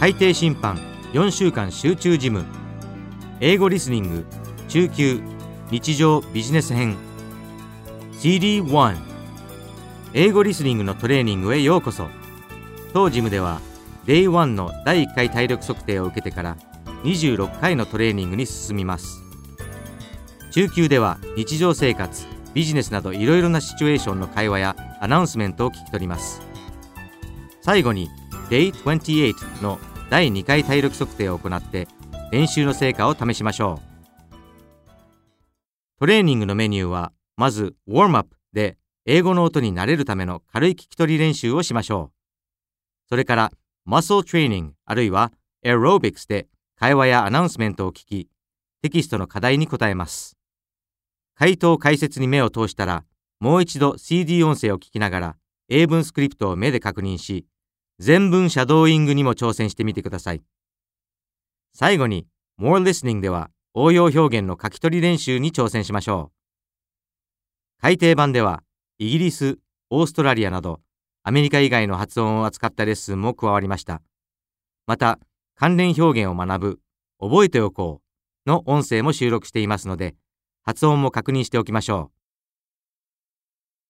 海底審判4週間集中事務。英語リスニング中級日常ビジネス編。CD1 英語リスニングのトレーニングへようこそ。当ジムでは Day1 の第1回体力測定を受けてから26回のトレーニングに進みます。中級では日常生活ビジネスなどいろいろなシチュエーションの会話やアナウンスメントを聞き取ります。最後に Day28 の第2回体力測定を行って練習の成果を試しましょう。トレーニングのメニューはまずウォームアップで英語の音に慣れるための軽い聞き取り練習をしましょう。それからマッスルトレーニングあるいはエロービクスで会話やアナウンスメントを聞きテキストの課題に答えます。回答解説に目を通したらもう一度 CD 音声を聞きながら英文スクリプトを目で確認し全文シャドーイングにも挑戦してみてください。最後に、More Listening では応用表現の書き取り練習に挑戦しましょう。改訂版では、イギリス、オーストラリアなど、アメリカ以外の発音を扱ったレッスンも加わりました。また、関連表現を学ぶ、覚えておこうの音声も収録していますので、発音も確認しておきましょう。